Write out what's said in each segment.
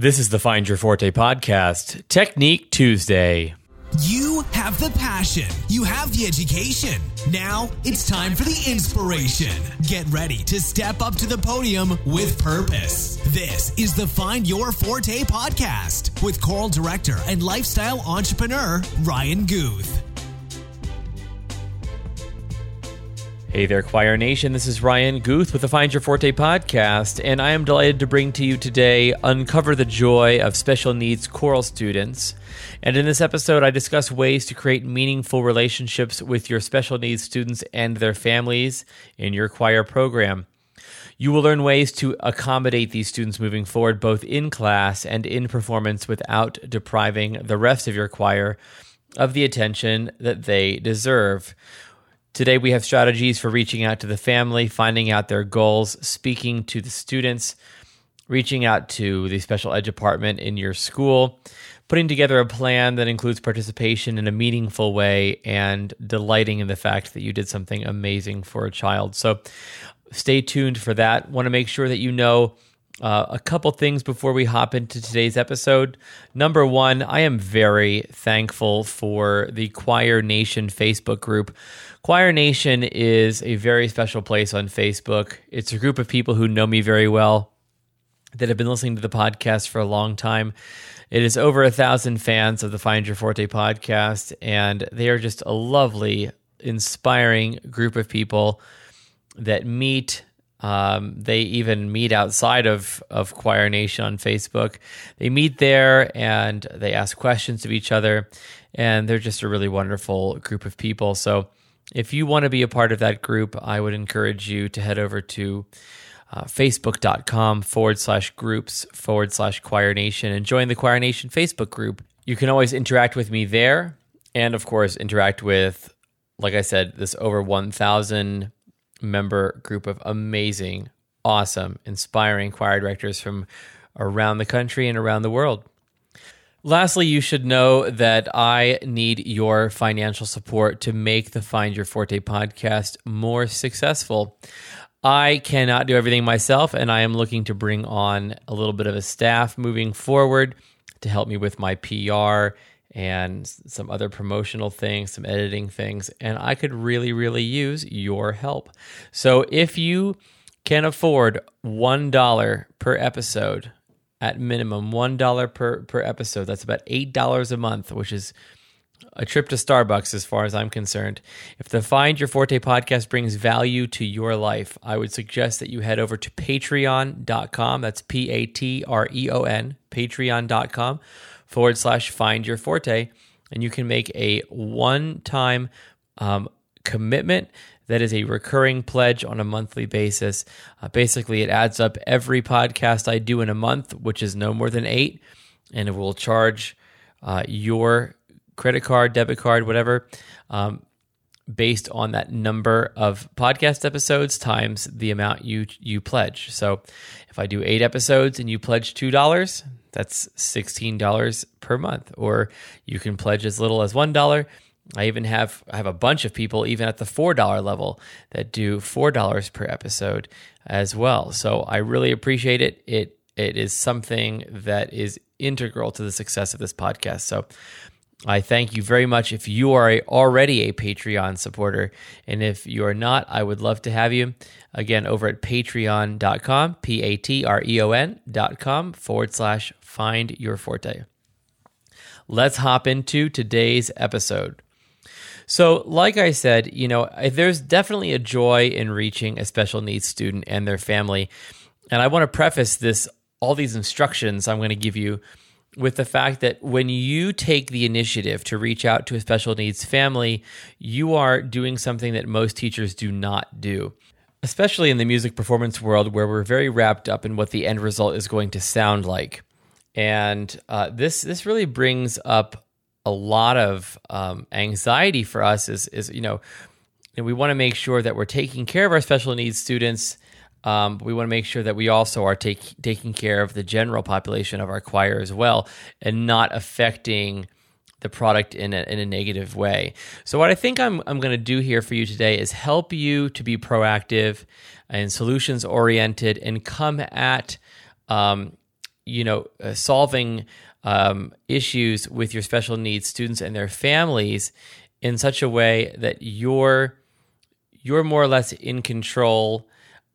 This is the Find Your Forte podcast, Technique Tuesday. You have the passion. You have the education. Now it's time for the inspiration. Get ready to step up to the podium with purpose. This is the Find Your Forte podcast with choral director and lifestyle entrepreneur Ryan Guth. Hey there, Choir Nation. This is Ryan Guth with the Find Your Forte podcast, and I am delighted to bring to you today Uncover the Joy of Special Needs Choral Students. And in this episode, I discuss ways to create meaningful relationships with your special needs students and their families in your choir program. You will learn ways to accommodate these students moving forward, both in class and in performance, without depriving the rest of your choir of the attention that they deserve. Today, we have strategies for reaching out to the family, finding out their goals, speaking to the students, reaching out to the special ed department in your school, putting together a plan that includes participation in a meaningful way, and delighting in the fact that you did something amazing for a child. So, stay tuned for that. Want to make sure that you know uh, a couple things before we hop into today's episode. Number one, I am very thankful for the Choir Nation Facebook group. Choir Nation is a very special place on Facebook. It's a group of people who know me very well that have been listening to the podcast for a long time. It is over a thousand fans of the Find Your Forte podcast, and they are just a lovely, inspiring group of people that meet um, they even meet outside of, of Choir Nation on Facebook. They meet there and they ask questions of each other, and they're just a really wonderful group of people. So, if you want to be a part of that group, I would encourage you to head over to uh, facebook.com forward slash groups forward slash Choir Nation and join the Choir Nation Facebook group. You can always interact with me there, and of course, interact with, like I said, this over 1,000 member group of amazing, awesome, inspiring choir directors from around the country and around the world. Lastly, you should know that I need your financial support to make the Find Your Forte podcast more successful. I cannot do everything myself, and I am looking to bring on a little bit of a staff moving forward to help me with my PR and some other promotional things, some editing things, and I could really, really use your help. So if you can afford $1 per episode, at minimum $1 per, per episode, that's about $8 a month, which is a trip to Starbucks as far as I'm concerned. If the Find Your Forte podcast brings value to your life, I would suggest that you head over to patreon.com. That's P A T R E O N, patreon.com forward slash find your forte. And you can make a one time um, commitment that is a recurring pledge on a monthly basis. Uh, basically, it adds up every podcast I do in a month, which is no more than eight, and it will charge uh, your credit card, debit card, whatever, um, based on that number of podcast episodes times the amount you you pledge. So, if I do eight episodes and you pledge two dollars, that's $16 per month. Or you can pledge as little as $1. I even have I have a bunch of people even at the four dollar level that do four dollars per episode as well. So I really appreciate it. It it is something that is integral to the success of this podcast. So I thank you very much if you are already a Patreon supporter. And if you are not, I would love to have you again over at patreon.com, P A T R E O N.com forward slash find your forte. Let's hop into today's episode. So, like I said, you know, there's definitely a joy in reaching a special needs student and their family. And I want to preface this, all these instructions I'm going to give you with the fact that when you take the initiative to reach out to a special needs family, you are doing something that most teachers do not do. Especially in the music performance world, where we're very wrapped up in what the end result is going to sound like, and uh, this this really brings up a lot of um, anxiety for us. Is is you know, we want to make sure that we're taking care of our special needs students um, we want to make sure that we also are take, taking care of the general population of our choir as well and not affecting the product in a, in a negative way. So, what I think I'm, I'm going to do here for you today is help you to be proactive and solutions oriented and come at um, you know uh, solving um, issues with your special needs students and their families in such a way that you're you're more or less in control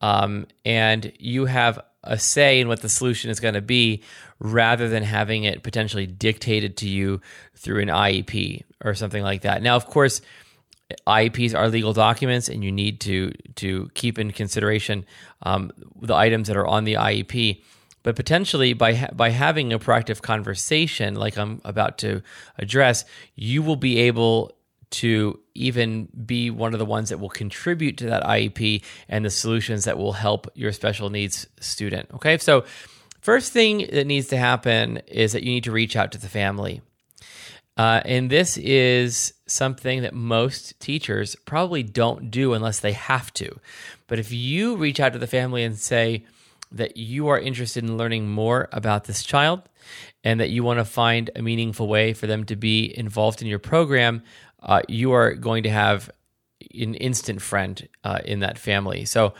um, and you have a say in what the solution is going to be rather than having it potentially dictated to you through an IEP or something like that. Now, of course, IEPs are legal documents, and you need to to keep in consideration um, the items that are on the IEP. But potentially, by ha- by having a proactive conversation, like I'm about to address, you will be able to even be one of the ones that will contribute to that IEP and the solutions that will help your special needs student. Okay, so first thing that needs to happen is that you need to reach out to the family. Uh, and this is something that most teachers probably don't do unless they have to. But if you reach out to the family and say that you are interested in learning more about this child and that you want to find a meaningful way for them to be involved in your program, uh, you are going to have an instant friend uh, in that family. So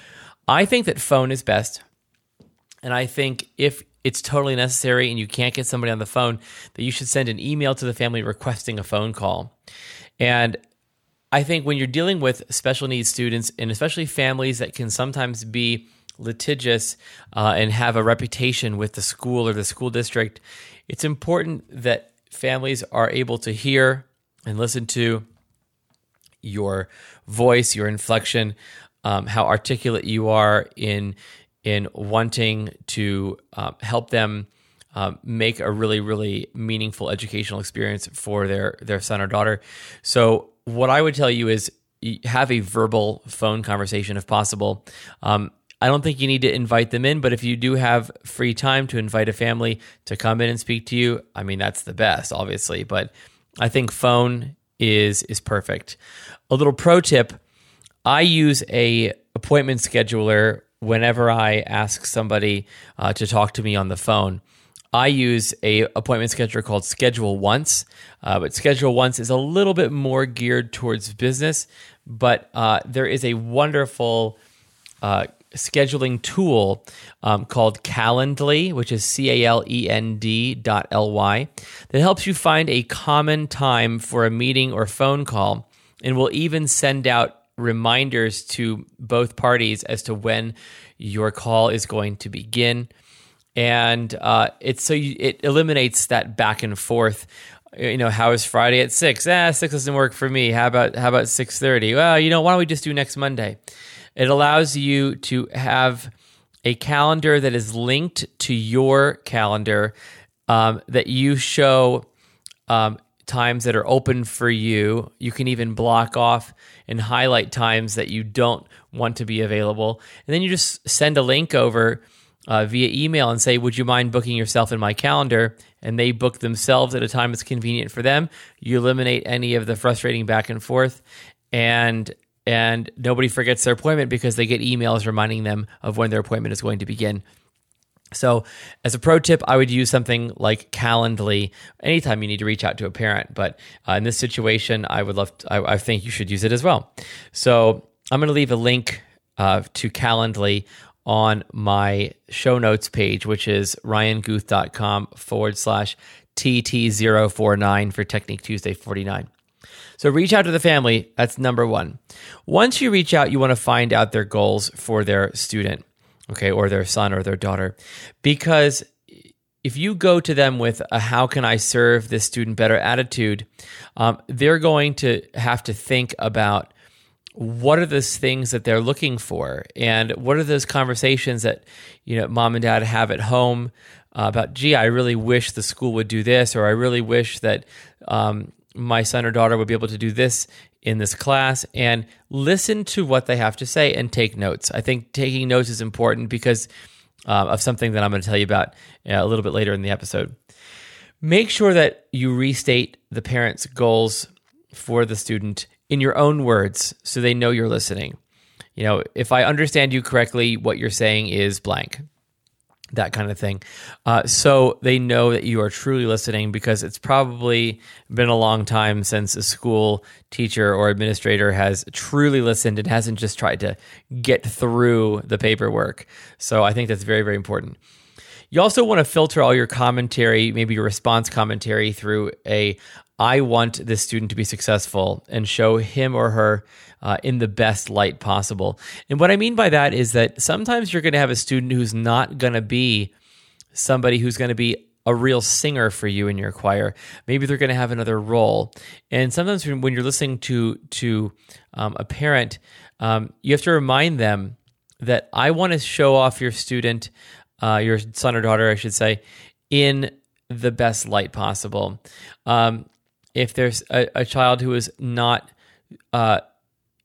I think that phone is best. And I think if it's totally necessary and you can't get somebody on the phone, that you should send an email to the family requesting a phone call. And I think when you're dealing with special needs students, and especially families that can sometimes be litigious uh, and have a reputation with the school or the school district, it's important that families are able to hear and listen to your voice, your inflection, um, how articulate you are in in wanting to um, help them um, make a really really meaningful educational experience for their their son or daughter. So what I would tell you is have a verbal phone conversation if possible. Um, I don't think you need to invite them in, but if you do have free time to invite a family to come in and speak to you, I mean that's the best, obviously. But I think phone is is perfect. A little pro tip: I use a appointment scheduler whenever I ask somebody uh, to talk to me on the phone. I use a appointment scheduler called Schedule Once, uh, but Schedule Once is a little bit more geared towards business. But uh, there is a wonderful uh, scheduling tool um, called Calendly, which is C A L E N D dot L Y, that helps you find a common time for a meeting or phone call and will even send out reminders to both parties as to when your call is going to begin. And uh, it's so you, it eliminates that back and forth you know, how is Friday at six? Ah, six doesn't work for me. How about how about six thirty? Well, you know, why don't we just do next Monday? It allows you to have a calendar that is linked to your calendar um, that you show um, times that are open for you. You can even block off and highlight times that you don't want to be available. And then you just send a link over uh, via email and say, Would you mind booking yourself in my calendar? And they book themselves at a time that's convenient for them. You eliminate any of the frustrating back and forth. And and nobody forgets their appointment because they get emails reminding them of when their appointment is going to begin. So, as a pro tip, I would use something like Calendly anytime you need to reach out to a parent. But uh, in this situation, I would love, to, I, I, think you should use it as well. So, I'm going to leave a link uh, to Calendly on my show notes page, which is ryanguth.com forward slash TT049 for Technique Tuesday 49. So reach out to the family. That's number one. Once you reach out, you want to find out their goals for their student, okay, or their son or their daughter. Because if you go to them with a how can I serve this student better attitude, um, they're going to have to think about what are those things that they're looking for and what are those conversations that you know mom and dad have at home uh, about gee i really wish the school would do this or i really wish that um, my son or daughter would be able to do this in this class and listen to what they have to say and take notes. I think taking notes is important because uh, of something that I'm going to tell you about uh, a little bit later in the episode. Make sure that you restate the parent's goals for the student in your own words so they know you're listening. You know, if I understand you correctly, what you're saying is blank that kind of thing. Uh, so they know that you are truly listening because it's probably been a long time since a school teacher or administrator has truly listened and hasn't just tried to get through the paperwork. So I think that's very, very important. You also want to filter all your commentary, maybe your response commentary, through a I want this student to be successful and show him or her uh, in the best light possible. And what I mean by that is that sometimes you're going to have a student who's not going to be somebody who's going to be a real singer for you in your choir. Maybe they're going to have another role. And sometimes when you're listening to to um, a parent, um, you have to remind them that I want to show off your student, uh, your son or daughter, I should say, in the best light possible. Um, if there's a, a, child who is not uh,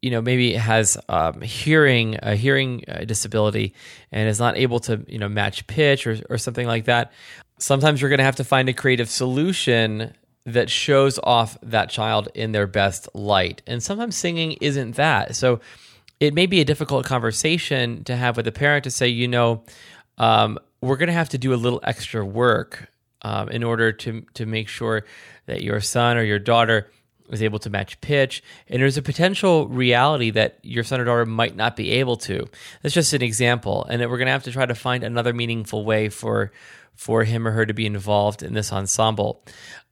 you know maybe has um, hearing a hearing uh, disability and is not able to you know match pitch or, or something like that sometimes you're going to have to find a creative solution that shows off that child in their best light. And sometimes singing isn't that. So it may be a difficult conversation to have with a parent to say you know um, we're going to have to do a little extra work um, in order to to make sure that your son or your daughter is able to match pitch, and there's a potential reality that your son or daughter might not be able to. That's just an example, and that we're going to have to try to find another meaningful way for for him or her to be involved in this ensemble.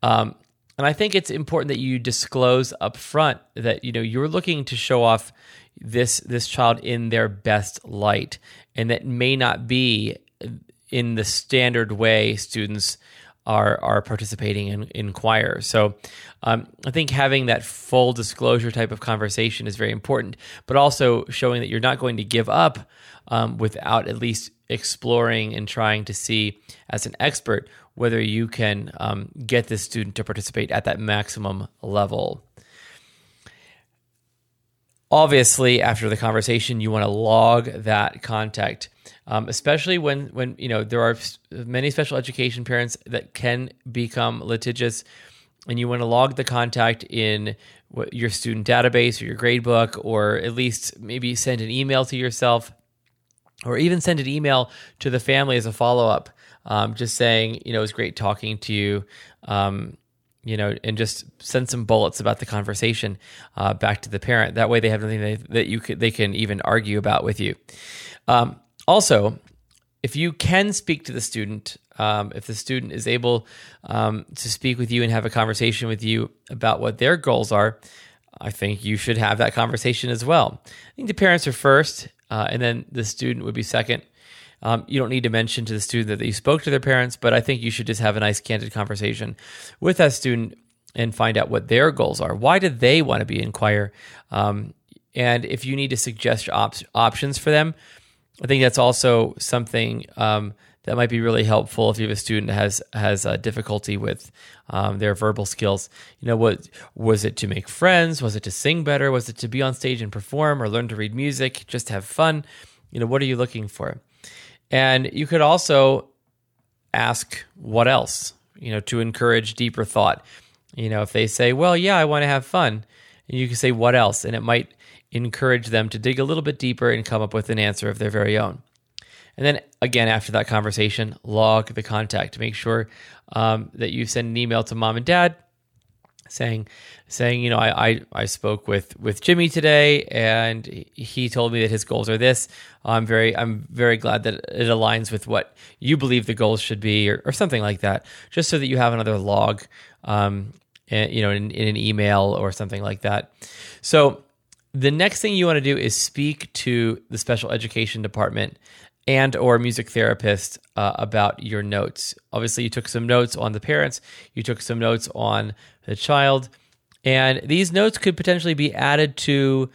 Um, and I think it's important that you disclose up front that you know you're looking to show off this this child in their best light, and that may not be in the standard way students are are participating in, in choir. So um, I think having that full disclosure type of conversation is very important, but also showing that you're not going to give up um, without at least exploring and trying to see as an expert whether you can um, get this student to participate at that maximum level. Obviously, after the conversation, you want to log that contact um, especially when when you know there are many special education parents that can become litigious, and you want to log the contact in your student database or your gradebook, or at least maybe send an email to yourself, or even send an email to the family as a follow up, um, just saying you know it was great talking to you. Um, you know, and just send some bullets about the conversation uh, back to the parent. That way, they have nothing they, that you could, they can even argue about with you. Um, also, if you can speak to the student, um, if the student is able um, to speak with you and have a conversation with you about what their goals are, I think you should have that conversation as well. I think the parents are first, uh, and then the student would be second. Um, you don't need to mention to the student that you spoke to their parents, but I think you should just have a nice, candid conversation with that student and find out what their goals are. Why do they want to be in choir? Um, and if you need to suggest op- options for them, I think that's also something um, that might be really helpful if you have a student that has has uh, difficulty with um, their verbal skills. You know, what was it to make friends? Was it to sing better? Was it to be on stage and perform, or learn to read music? Just have fun. You know, what are you looking for? And you could also ask what else. You know, to encourage deeper thought. You know, if they say, "Well, yeah, I want to have fun," and you can say, "What else?" and it might encourage them to dig a little bit deeper and come up with an answer of their very own. And then again, after that conversation, log the contact. Make sure um, that you send an email to mom and dad saying, saying, you know, I, I, I spoke with with Jimmy today, and he told me that his goals are this. I'm very I'm very glad that it aligns with what you believe the goals should be, or, or something like that. Just so that you have another log, um, and, you know, in, in an email or something like that. So the next thing you want to do is speak to the special education department and or music therapist uh, about your notes obviously you took some notes on the parents you took some notes on the child and these notes could potentially be added to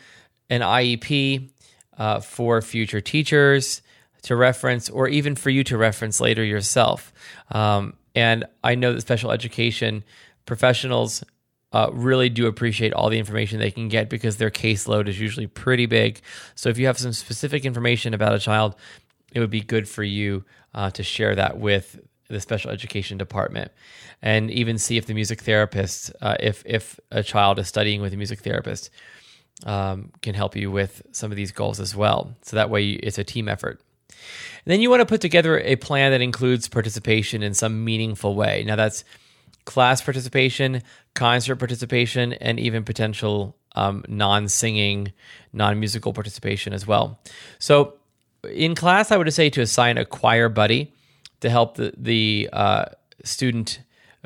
an iep uh, for future teachers to reference or even for you to reference later yourself um, and i know that special education professionals uh, really do appreciate all the information they can get because their caseload is usually pretty big. So if you have some specific information about a child, it would be good for you uh, to share that with the special education department and even see if the music therapist, uh, if if a child is studying with a music therapist, um, can help you with some of these goals as well. So that way it's a team effort. And then you want to put together a plan that includes participation in some meaningful way. Now that's class participation, concert participation, and even potential um, non singing, non musical participation as well. So, in class, I would say to assign a choir buddy to help the the uh, student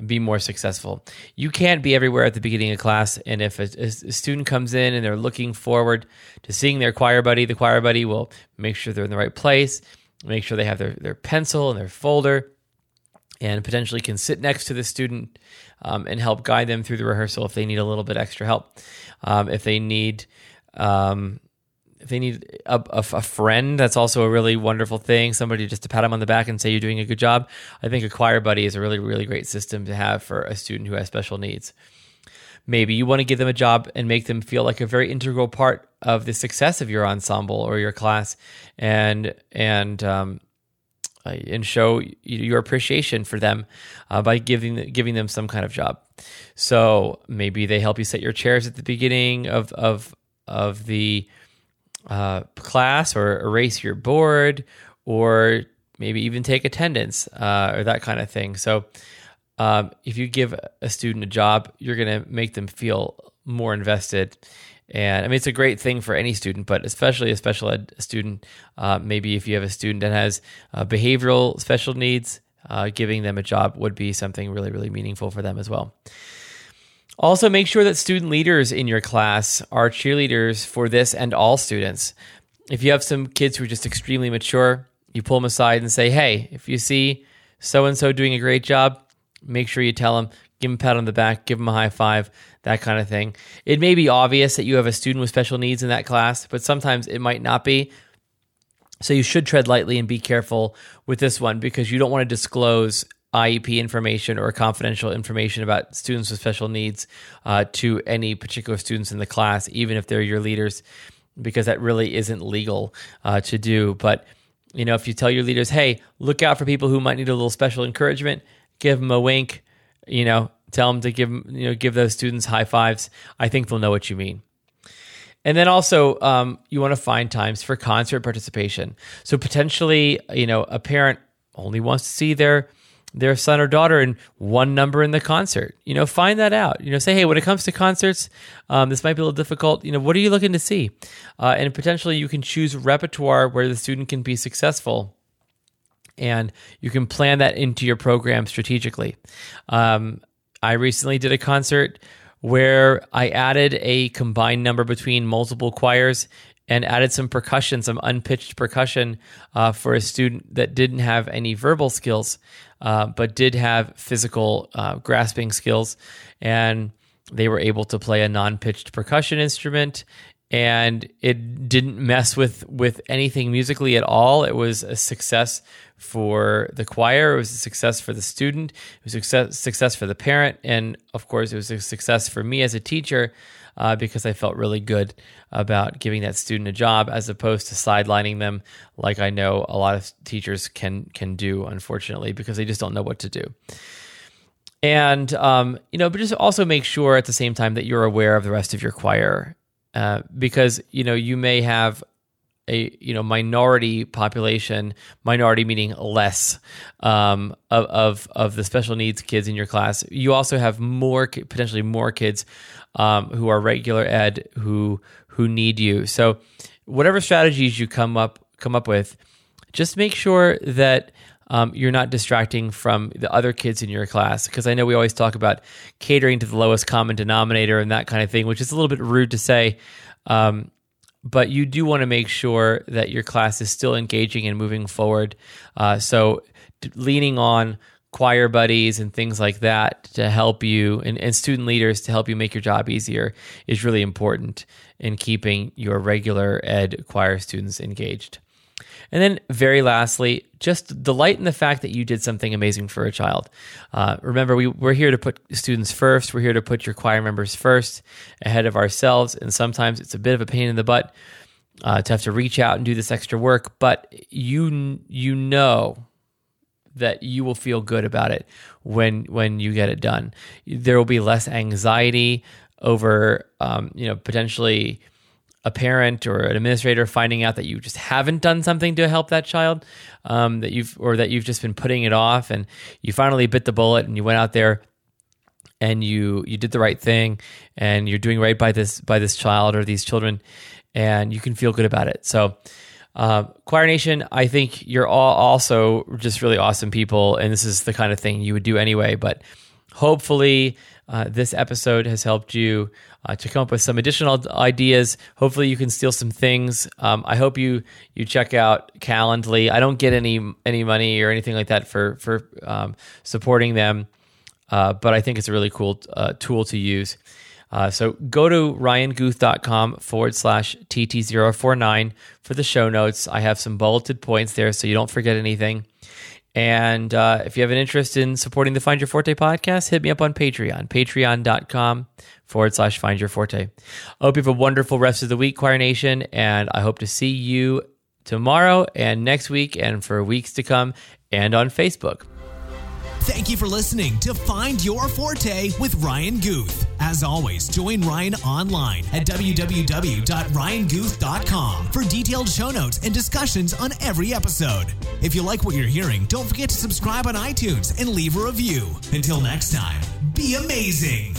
be more successful. You can't be everywhere at the beginning of class, and if a, a, student comes in and they're looking forward to seeing their choir buddy, the choir buddy will make sure they're in the right place, make sure they have their, their pencil and their folder, and potentially can sit next to the student um, and help guide them through the rehearsal if they need a little bit extra help. Um, if they need um, if they need a, a, a, friend, that's also a really wonderful thing. Somebody just to pat them on the back and say you're doing a good job. I think a choir buddy is a really, really great system to have for a student who has special needs. Maybe you want to give them a job and make them feel like a very integral part of the success of your ensemble or your class, and and um, uh, and show your appreciation for them uh, by giving giving them some kind of job. So maybe they help you set your chairs at the beginning of of of the uh, class or erase your board or maybe even take attendance uh, or that kind of thing. So, um, if you give a student a job, you're going to make them feel more invested. And I mean, it's a great thing for any student, but especially a special ed student. Uh, maybe if you have a student that has uh, behavioral special needs, uh, giving them a job would be something really, really meaningful for them as well. Also, make sure that student leaders in your class are cheerleaders for this and all students. If you have some kids who are just extremely mature, you pull them aside and say, Hey, if you see so and so doing a great job, make sure you tell them, give them a pat on the back, give them a high five, that kind of thing. It may be obvious that you have a student with special needs in that class, but sometimes it might not be. So you should tread lightly and be careful with this one because you don't want to disclose IEP information or confidential information about students with special needs uh, to any particular students in the class, even if they're your leaders, because that really isn't legal uh, to do. But you know, if you tell your leaders, "Hey, look out for people who might need a little special encouragement," give them a wink. You know, tell them to give you know give those students high fives. I think they'll know what you mean. And then also, um, you want to find times for concert participation. So potentially, you know, a parent only wants to see their their son or daughter in one number in the concert. You know, find that out. You know, say, hey, when it comes to concerts, um, this might be a little difficult. You know, what are you looking to see? Uh, and potentially you can choose repertoire where the student can be successful. And you can plan that into your program strategically. Um, I recently did a concert where I added a combined number between multiple choirs and added some percussion, some unpitched percussion uh, for a student that didn't have any verbal skills, uh, but did have physical uh, grasping skills. And they were able to play a non pitched percussion instrument. And it didn't mess with, with anything musically at all. It was a success for the choir. It was a success for the student. It was a success, success for the parent. And of course, it was a success for me as a teacher uh, because I felt really good about giving that student a job as opposed to sidelining them like I know a lot of teachers can can do unfortunately because they just don't know what to do. And um, you know, but just also make sure at the same time that you're aware of the rest of your choir uh, because you know you may have a you know minority population, minority meaning less um, of, of of the special needs kids in your class. You also have more potentially more kids um, who are regular ed who who need you. So whatever strategies you come up come up with, just make sure that um, you're not distracting from the other kids in your class. Because I know we always talk about catering to the lowest common denominator and that kind of thing, which is a little bit rude to say. Um, but you do want to make sure that your class is still engaging and moving forward. Uh, so, leaning on choir buddies and things like that to help you and, and, student leaders to help you make your job easier is really important in keeping your regular ed choir students engaged. And then, very lastly, just delight in the fact that you did something amazing for a child. Uh, remember, we, we're here to put students first. We're here to put your choir members first ahead of ourselves. And sometimes it's a bit of a pain in the butt uh, to have to reach out and do this extra work, but you you know that you will feel good about it when when you get it done. There will be less anxiety over um, you know potentially a parent or an administrator finding out that you just haven't done something to help that child, um, that you've or that you've just been putting it off, and you finally bit the bullet and you went out there and you you did the right thing and you're doing right by this by this child or these children, and you can feel good about it. So. Uh, Choir Nation, I think you're all also just really awesome people, and this is the kind of thing you would do anyway. But hopefully, uh, this episode has helped you uh, to come up with some additional ideas. Hopefully, you can steal some things. Um, I hope you you check out Calendly. I don't get any any money or anything like that for for um, supporting them, uh, but I think it's a really cool uh, tool to use. Uh, so go to ryanguth.com forward slash TT049 for the show notes. I have some bulleted points there so you don't forget anything. And uh, if you have an interest in supporting the Find Your Forte podcast, hit me up on Patreon, patreon.com forward slash Find Your Forte. I hope you have a wonderful rest of the week, Choir Nation, and I hope to see you tomorrow and next week and for weeks to come and on Facebook. Thank you for listening to Find Your Forte with Ryan Guth. As always, join Ryan online at www.ryanguth.com for detailed show notes and discussions on every episode. If you like what you're hearing, don't forget to subscribe on iTunes and leave a review. Until next time, be amazing.